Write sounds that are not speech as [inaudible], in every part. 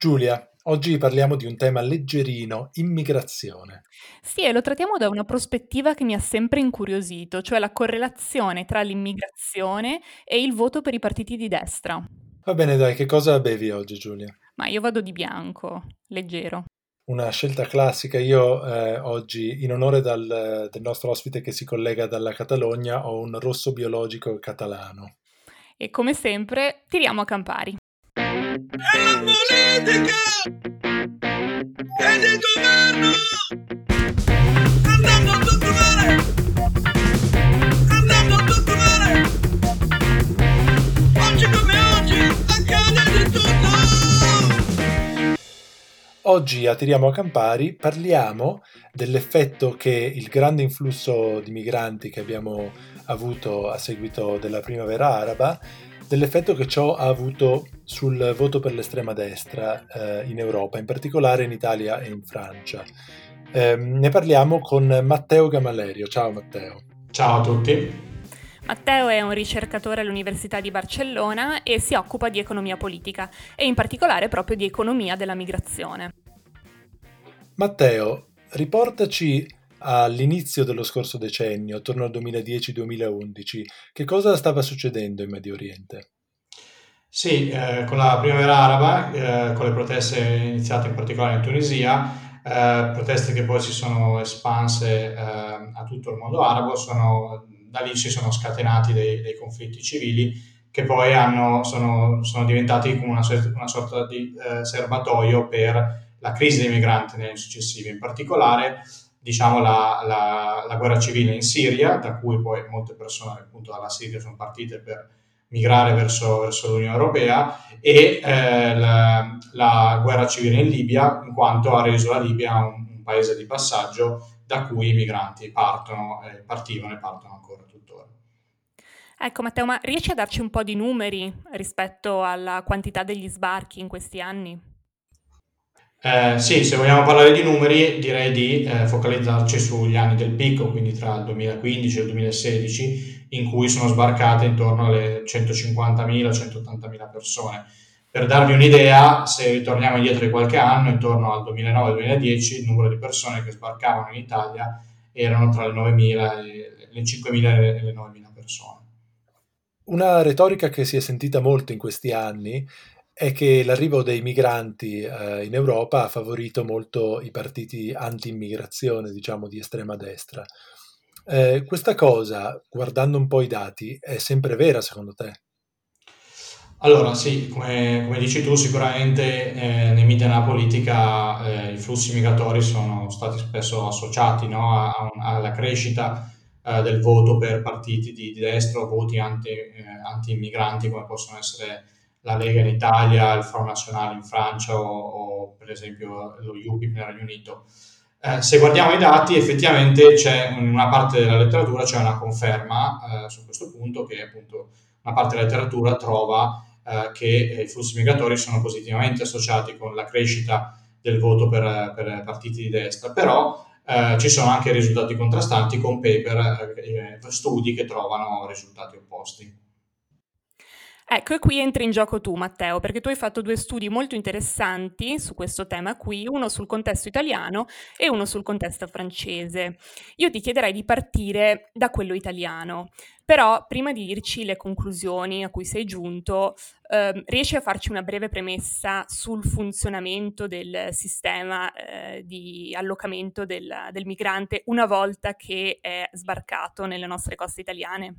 Giulia, oggi parliamo di un tema leggerino, immigrazione. Sì, e lo trattiamo da una prospettiva che mi ha sempre incuriosito, cioè la correlazione tra l'immigrazione e il voto per i partiti di destra. Va bene, dai, che cosa bevi oggi, Giulia? Ma io vado di bianco, leggero. Una scelta classica. Io eh, oggi, in onore dal, del nostro ospite che si collega dalla Catalogna, ho un rosso biologico catalano. E come sempre, tiriamo a Campari. È la politica! Ed il governo! Andiamo a tutto male! Andiamo a tutto male! Oggi come oggi accade di tutto! Oggi a Tiriamo a Campari parliamo dell'effetto che il grande influsso di migranti che abbiamo avuto a seguito della primavera araba dell'effetto che ciò ha avuto sul voto per l'estrema destra eh, in Europa, in particolare in Italia e in Francia. Eh, ne parliamo con Matteo Gamalerio. Ciao Matteo. Ciao a tutti. Matteo è un ricercatore all'Università di Barcellona e si occupa di economia politica e in particolare proprio di economia della migrazione. Matteo, riportaci all'inizio dello scorso decennio, attorno al 2010-2011, che cosa stava succedendo in Medio Oriente? Sì, eh, con la primavera araba, eh, con le proteste iniziate in particolare in Tunisia, eh, proteste che poi si sono espanse eh, a tutto il mondo arabo, sono, da lì si sono scatenati dei, dei conflitti civili che poi hanno, sono, sono, diventati come una, una sorta di eh, serbatoio per la crisi dei migranti negli anni successivi. In particolare diciamo, la, la, la, guerra civile in Siria, da cui poi molte persone appunto dalla Siria sono partite per migrare verso, verso l'Unione Europea, e eh, la, la, guerra civile in Libia, in quanto ha reso la Libia un, un paese di passaggio da cui i migranti partono, eh, partivano e partono ancora tuttora. Ecco Matteo, ma riesci a darci un po' di numeri rispetto alla quantità degli sbarchi in questi anni? Eh, sì, se vogliamo parlare di numeri, direi di eh, focalizzarci sugli anni del picco, quindi tra il 2015 e il 2016, in cui sono sbarcate intorno alle 150.000-180.000 persone. Per darvi un'idea, se ritorniamo indietro di qualche anno, intorno al 2009-2010, il numero di persone che sbarcavano in Italia erano tra le 9.000 e le 5.000 e le 9.000 persone. Una retorica che si è sentita molto in questi anni è che l'arrivo dei migranti eh, in Europa ha favorito molto i partiti anti-immigrazione, diciamo di estrema destra. Eh, questa cosa, guardando un po' i dati, è sempre vera secondo te? Allora sì, come, come dici tu, sicuramente eh, nei media nella politica eh, i flussi migratori sono stati spesso associati no, a, a, alla crescita eh, del voto per partiti di, di destra o voti anti, eh, anti-immigranti come possono essere la Lega in Italia, il Front National in Francia o, o per esempio lo UKIP nel Regno Unito. Eh, se guardiamo i dati, effettivamente c'è in una parte della letteratura c'è una conferma eh, su questo punto che appunto una parte della letteratura trova eh, che i flussi migratori sono positivamente associati con la crescita del voto per, per partiti di destra, però eh, ci sono anche risultati contrastanti con paper, eh, studi che trovano risultati opposti. Ecco, e qui entri in gioco tu, Matteo, perché tu hai fatto due studi molto interessanti su questo tema qui, uno sul contesto italiano e uno sul contesto francese. Io ti chiederei di partire da quello italiano, però prima di dirci le conclusioni a cui sei giunto, eh, riesci a farci una breve premessa sul funzionamento del sistema eh, di allocamento del, del migrante una volta che è sbarcato nelle nostre coste italiane?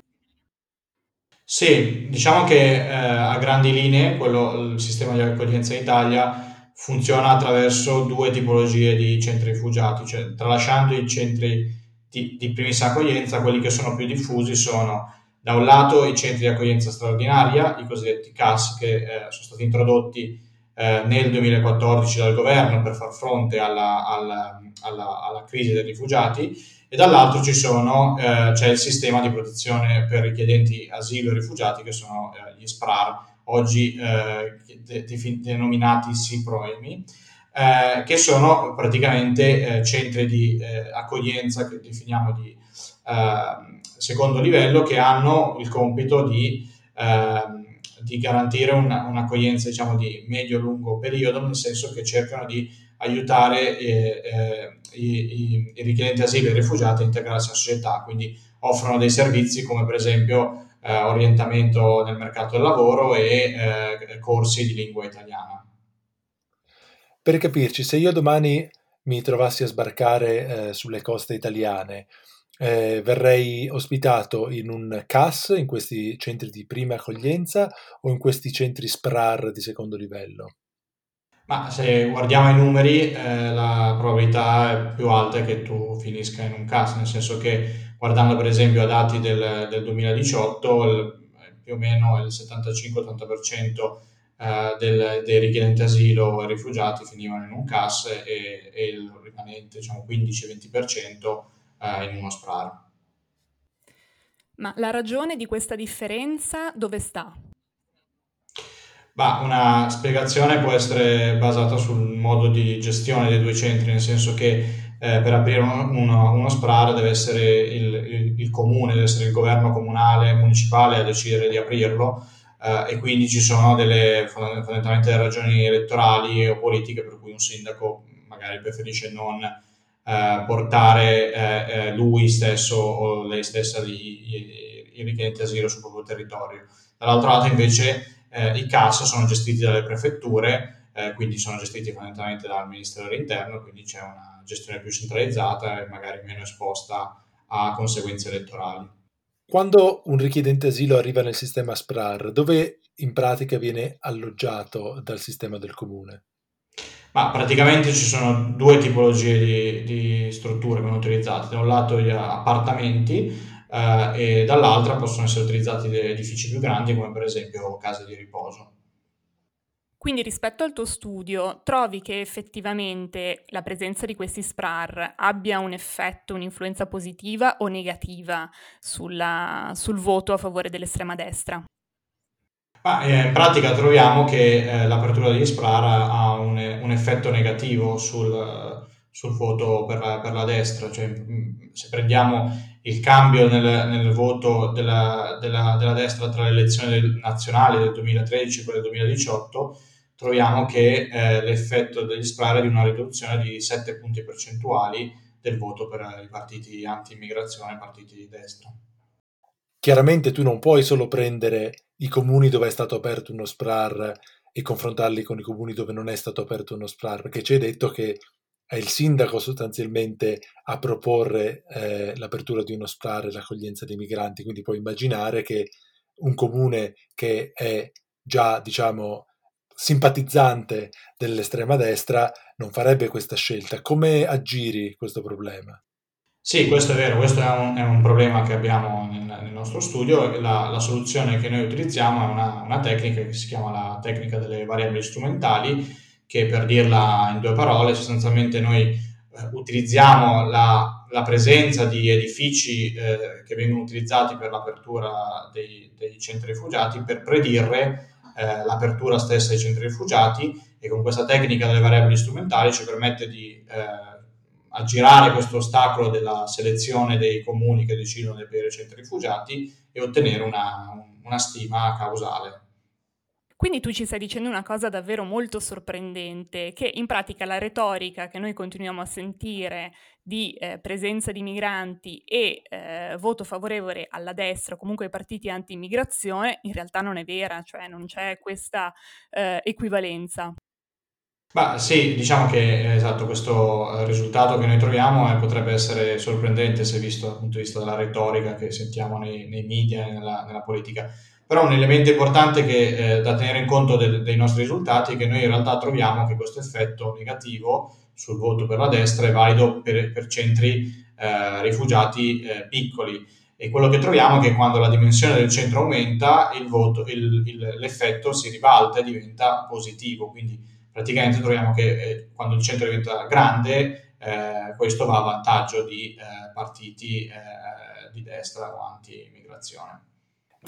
Sì, diciamo che eh, a grandi linee quello, il sistema di accoglienza in Italia funziona attraverso due tipologie di centri rifugiati, cioè tralasciando i centri di, di primissima accoglienza, quelli che sono più diffusi sono da un lato i centri di accoglienza straordinaria, i cosiddetti CAS, che eh, sono stati introdotti eh, nel 2014 dal governo per far fronte alla, alla, alla, alla crisi dei rifugiati, e dall'altro ci sono, eh, c'è il sistema di protezione per richiedenti asilo e rifugiati che sono eh, gli SPRAR, oggi eh, de- de- denominati SIPROEMI, eh, che sono praticamente eh, centri di accoglienza che definiamo di secondo livello che hanno il compito di di garantire una, un'accoglienza diciamo, di medio-lungo periodo, nel senso che cercano di aiutare eh, eh, i, i, i, richiedenti asilo e i rifugiati a integrarsi nella società, quindi offrono dei servizi come per esempio eh, orientamento nel mercato del lavoro e eh, corsi di lingua italiana. Per capirci, se io domani mi trovassi a sbarcare eh, sulle coste italiane, eh, verrei ospitato in un CAS, in questi centri di prima accoglienza, o in questi centri SPRAR di secondo livello? Ma se guardiamo i numeri, eh, la probabilità è più alta che tu finisca in un CAS, nel senso che guardando per esempio a dati del, del 2018, il, più o meno il 75-80% eh, del, dei richiedenti asilo e rifugiati finivano in un CAS e, e il rimanente diciamo, 15-20% eh, in uno SPRAR. Ma la ragione di questa differenza dove sta? Bah, una spiegazione può essere basata sul modo di gestione dei due centri, nel senso che eh, per aprire uno, uno, uno, SPRAR deve essere il, il, il, comune, deve essere il governo comunale, municipale a decidere di aprirlo eh, e quindi ci sono delle fondamentalmente ragioni elettorali o politiche per cui un sindaco magari preferisce non eh, portare eh, eh, lui stesso o lei stessa i, richiedenti asilo sul proprio territorio. Dall'altro lato invece eh, i CAS sono gestiti dalle prefetture, eh, quindi sono gestiti fondamentalmente dal Ministero dell'Interno, quindi c'è una gestione più centralizzata e magari meno esposta a conseguenze elettorali. Quando un richiedente asilo arriva nel sistema SPRAR, dove in pratica viene alloggiato dal sistema del comune? Ma praticamente ci sono due tipologie di, di strutture che vengono utilizzate. Da un lato gli appartamenti eh, e dall'altra possono essere utilizzati degli edifici più grandi come per esempio case di riposo. Quindi rispetto al tuo studio, trovi che effettivamente la presenza di questi SPRAR abbia un effetto, un'influenza positiva o negativa sulla, sul voto a favore dell'estrema destra? Ma, eh, in pratica troviamo che eh, l'apertura degli SPRAR ha un, un effetto negativo sul, sul voto per per la destra, cioè, se prendiamo il cambio nel, nel voto della, della, della, destra tra le elezioni nazionali del 2013 e quelle del 2018, troviamo che eh, l'effetto degli SPRAR è di una riduzione di 7 punti percentuali del voto per i partiti anti-immigrazione, partiti di destra. Chiaramente tu non puoi solo prendere i comuni dove è stato aperto uno SPRAR e confrontarli con i comuni dove non è stato aperto uno SPRAR, perché ci hai detto che è il sindaco sostanzialmente a proporre eh, l'apertura di uno SPRAR e l'accoglienza dei migranti, quindi puoi immaginare che un comune che è già, diciamo, simpatizzante dell'estrema destra non farebbe questa scelta. Come aggiri questo problema? Sì, questo è vero, questo è un, è un problema che abbiamo nel, nel nostro studio. La, la, soluzione che noi utilizziamo è una, una, tecnica che si chiama la tecnica delle variabili strumentali, che per dirla in due parole, sostanzialmente noi eh, utilizziamo la, la, presenza di edifici eh, che vengono utilizzati per l'apertura dei, dei centri rifugiati per predire eh, l'apertura stessa dei centri rifugiati e con questa tecnica delle variabili strumentali ci permette di eh, aggirare questo ostacolo della selezione dei comuni che decidono di aprire centri rifugiati e ottenere una, una stima causale. Quindi tu ci stai dicendo una cosa davvero molto sorprendente, che in pratica la retorica che noi continuiamo a sentire di eh, presenza di migranti e eh, voto favorevole alla destra comunque ai partiti anti-immigrazione in realtà non è vera, cioè non c'è questa eh, equivalenza. Bah, sì, diciamo che esatto, questo eh, risultato che noi troviamo eh, potrebbe essere sorprendente se visto dal punto di vista della retorica che sentiamo nei, nei media e nella, nella politica però un elemento importante che, eh, da tenere in conto de- dei nostri risultati è che noi in realtà troviamo che questo effetto negativo sul voto per la destra è valido per, per centri eh, rifugiati eh, piccoli e quello che troviamo è che quando la dimensione del centro aumenta il voto, il, il, l'effetto si ribalta e diventa positivo, quindi praticamente troviamo che eh, quando il centro diventa grande eh, questo va a vantaggio di eh, partiti di destra o anti-immigrazione.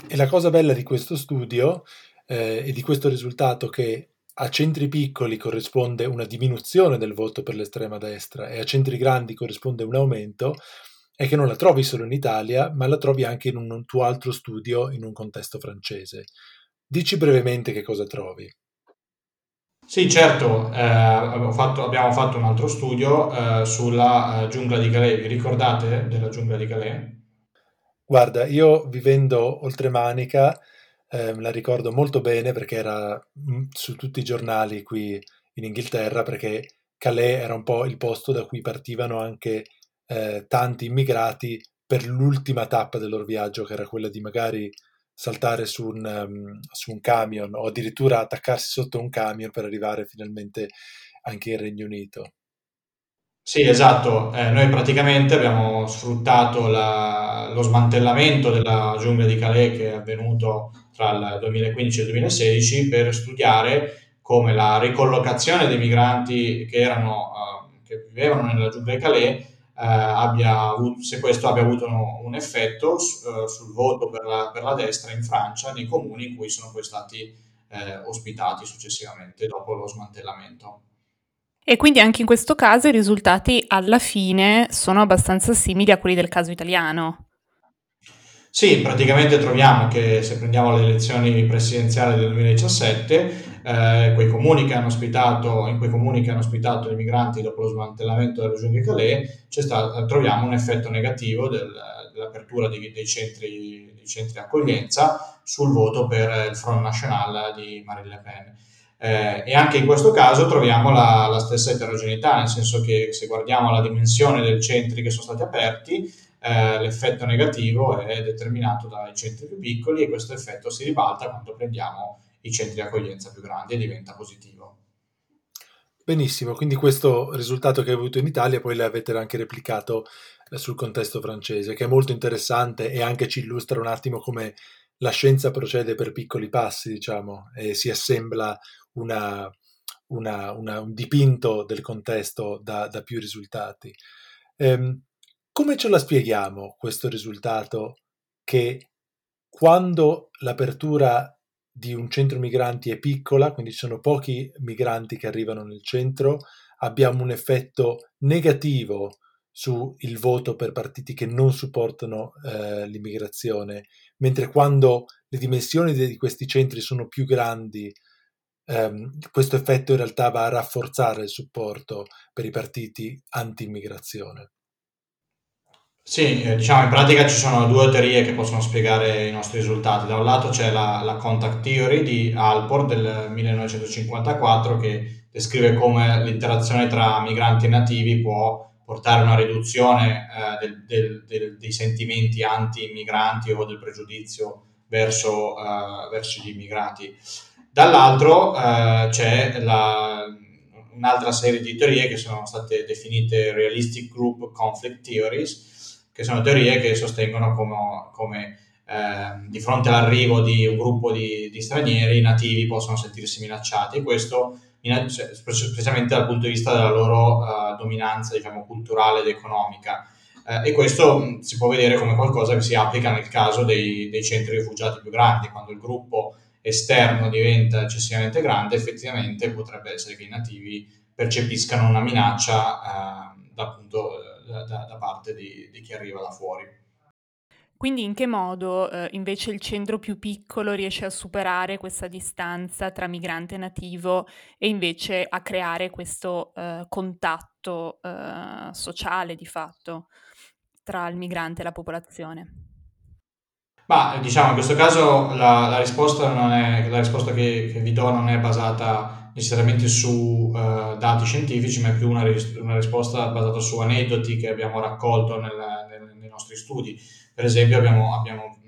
E la cosa bella di questo studio eh, e di questo risultato che a centri piccoli corrisponde una diminuzione del voto per l'estrema destra e a centri grandi corrisponde un aumento, è che non la trovi solo in Italia, ma la trovi anche in un tuo altro studio in un contesto francese. Dici brevemente che cosa trovi. Sì, certo, eh, abbiamo, fatto, abbiamo, fatto, un altro studio eh, sulla uh, giungla di Calais. Vi ricordate della giungla di Calais? Guarda, io vivendo oltre Manica eh, la ricordo molto bene perché era mm, su tutti i giornali qui in Inghilterra, perché Calais era un po' il posto da cui partivano anche eh, tanti immigrati per l'ultima tappa del loro viaggio, che era quella di magari saltare su un, um, su un camion o addirittura attaccarsi sotto un camion per arrivare finalmente anche in Regno Unito. Sì, esatto. Eh, noi praticamente abbiamo sfruttato la, lo smantellamento della giungla di Calais che è avvenuto tra il 2015 e il 2016 per studiare come la ricollocazione dei migranti che, erano, uh, che vivevano nella giungla di Calais eh, abbia avuto, se questo abbia avuto un, un effetto su, uh, sul voto per la, per la, destra in Francia, nei comuni in cui sono poi stati eh, ospitati successivamente dopo lo smantellamento. E quindi anche in questo caso i risultati alla fine sono abbastanza simili a quelli del caso italiano. Sì, praticamente troviamo che se prendiamo le elezioni presidenziali del 2017, eh, quei comuni che hanno ospitato, in quei comuni che hanno ospitato i migranti dopo lo smantellamento della giungla di Calais, stato, troviamo un effetto negativo del, dell'apertura di, dei, centri, dei centri di accoglienza sul voto per il Front National di Marine Le Pen. Eh, e anche in questo caso troviamo la, la, stessa eterogeneità, nel senso che se guardiamo la dimensione dei centri che sono stati aperti, eh, l'effetto negativo è determinato dai centri più piccoli e questo effetto si ribalta quando prendiamo i centri di accoglienza più grandi e diventa positivo. Benissimo, quindi questo risultato che hai avuto in Italia poi l'avete anche replicato eh, sul contesto francese, che è molto interessante e anche ci illustra un attimo come la scienza procede per piccoli passi, diciamo, e si assembla una, una, una, un dipinto del contesto da, da più risultati. Ehm, come ce la spieghiamo questo risultato che quando l'apertura di un centro migranti è piccola, quindi ci sono pochi migranti che arrivano nel centro, abbiamo un effetto negativo sul voto per partiti che non supportano eh, l'immigrazione, mentre quando le dimensioni di questi centri sono più grandi, ehm, questo effetto in realtà va a rafforzare il supporto per i partiti anti-immigrazione. Sì, eh, diciamo in pratica ci sono due teorie che possono spiegare i nostri risultati. Da un lato c'è la, la contact theory di Alport del 1954 che descrive come l'interazione tra migranti e nativi può portare a una riduzione eh, del, del, del, dei sentimenti anti-immigranti o del pregiudizio verso, uh, verso gli immigrati. Dall'altro uh, c'è la, un'altra serie di teorie che sono state definite Realistic Group Conflict Theories, che sono teorie che sostengono come, come eh, di fronte all'arrivo di un gruppo di, di, stranieri i nativi possono sentirsi minacciati e questo cioè, specialmente dal punto di vista della loro uh, dominanza diciamo, culturale ed economica. Uh, e questo mh, si può vedere come qualcosa che si applica nel caso dei, dei centri rifugiati più grandi, quando il gruppo esterno diventa eccessivamente grande, effettivamente potrebbe essere che i nativi percepiscano una minaccia uh, da, appunto, da, da, parte di, di chi arriva da fuori. Quindi in che modo eh, invece il centro più piccolo riesce a superare questa distanza tra migrante e nativo e invece a creare questo eh, contatto eh, sociale di fatto tra il migrante e la popolazione? Ma diciamo in questo caso la, la risposta, è, la risposta che, che, vi do non è basata necessariamente su uh, dati scientifici, ma è più una, una, risposta basata su aneddoti che abbiamo raccolto nel, nel, nei nostri studi. Per esempio abbiamo, abbiamo,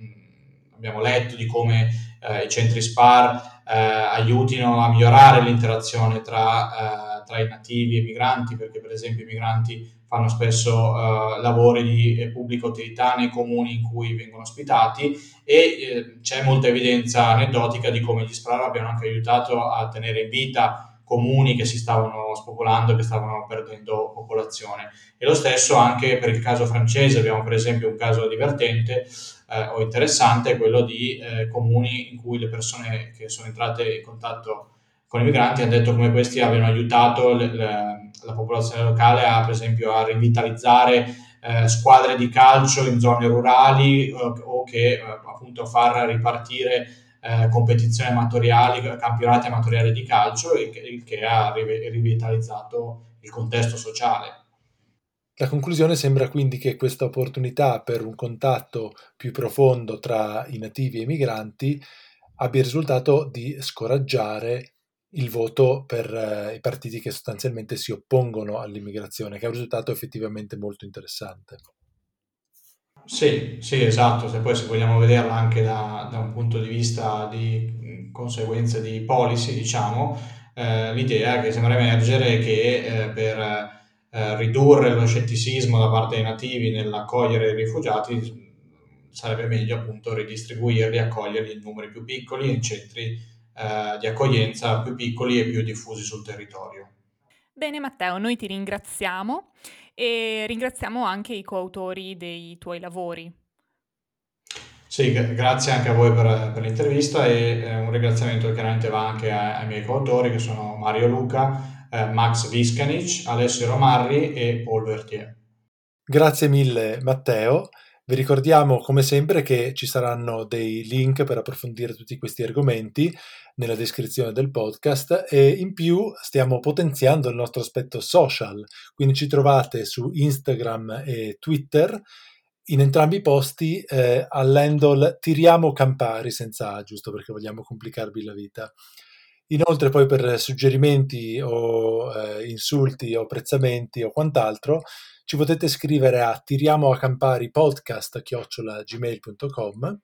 abbiamo letto di come eh, i centri SPAR eh, aiutino a migliorare l'interazione tra, tra, i nativi e i migranti, perché per esempio i migranti fanno spesso eh, lavori di pubblica utilità nei comuni in cui vengono ospitati e eh, c'è molta evidenza aneddotica di come gli SPAR abbiano anche aiutato a tenere in vita comuni che si stavano spopolando, che stavano perdendo popolazione. E lo stesso anche per il caso francese, abbiamo per esempio un caso divertente eh, o interessante, quello di eh, comuni in cui le persone che sono entrate in contatto con i migranti hanno detto come questi abbiano aiutato le, le, la popolazione locale a, per esempio, a rivitalizzare eh, squadre di calcio in zone rurali o che eh, appunto far ripartire eh, competizioni amatoriali, campionati amatoriali di calcio, che, il che ha rivitalizzato il contesto sociale. La conclusione sembra quindi che questa opportunità per un contatto più profondo tra i nativi e i migranti abbia il risultato di scoraggiare il voto per eh, i partiti che sostanzialmente si oppongono all'immigrazione, che è un risultato effettivamente molto interessante. Sì, sì, esatto, se poi se vogliamo vederla anche da, da un punto di vista di conseguenze di policy, diciamo, eh, l'idea che sembra emergere è che eh, per eh, ridurre lo scetticismo da parte dei nativi nell'accogliere i rifugiati sarebbe meglio appunto ridistribuirli, accoglierli in numeri più piccoli, in centri eh, di accoglienza più piccoli e più diffusi sul territorio. Bene Matteo, noi ti ringraziamo e ringraziamo anche i coautori dei tuoi lavori. Sì, grazie anche a voi per, per l'intervista e eh, un ringraziamento chiaramente va anche ai, ai miei coautori che sono Mario Luca, eh, Max Viscanic, Alessio Romarri e Paul Vertier. Grazie mille Matteo. Vi ricordiamo come sempre che ci saranno dei link per approfondire tutti questi argomenti nella descrizione del podcast e in più stiamo potenziando il nostro aspetto social, quindi ci trovate su Instagram e Twitter. In entrambi i posti eh, all'handle Tiriamo Campari senza A, giusto perché vogliamo complicarvi la vita. Inoltre poi per suggerimenti o eh, insulti o apprezzamenti o quant'altro ci potete scrivere a tiriamo a campari podcast gmail.com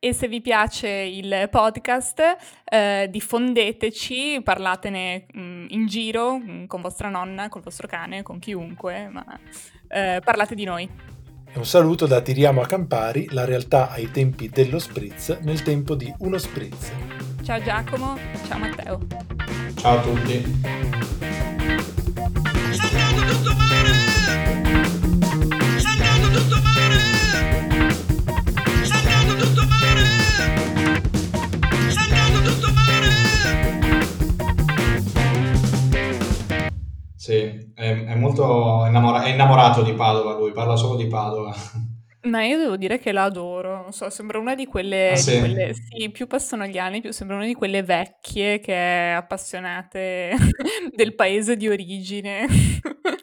e se vi piace il podcast, eh, diffondeteci, parlatene mh, mm, in giro mh, mm, con vostra nonna, col vostro cane, con chiunque, ma eh, parlate di noi. Un saluto da Tiriamo a Campari, la realtà ai tempi dello spritz, nel tempo di uno spritz. Ciao Giacomo, ciao Matteo. Ciao a tutti. Di Padova. [laughs] Ma io devo dire che la adoro, non so, sembra una di quelle, Ah di sì? quelle, sì, più passano gli anni, più sembra una di quelle vecchie che è appassionate [laughs] del paese di origine. [laughs]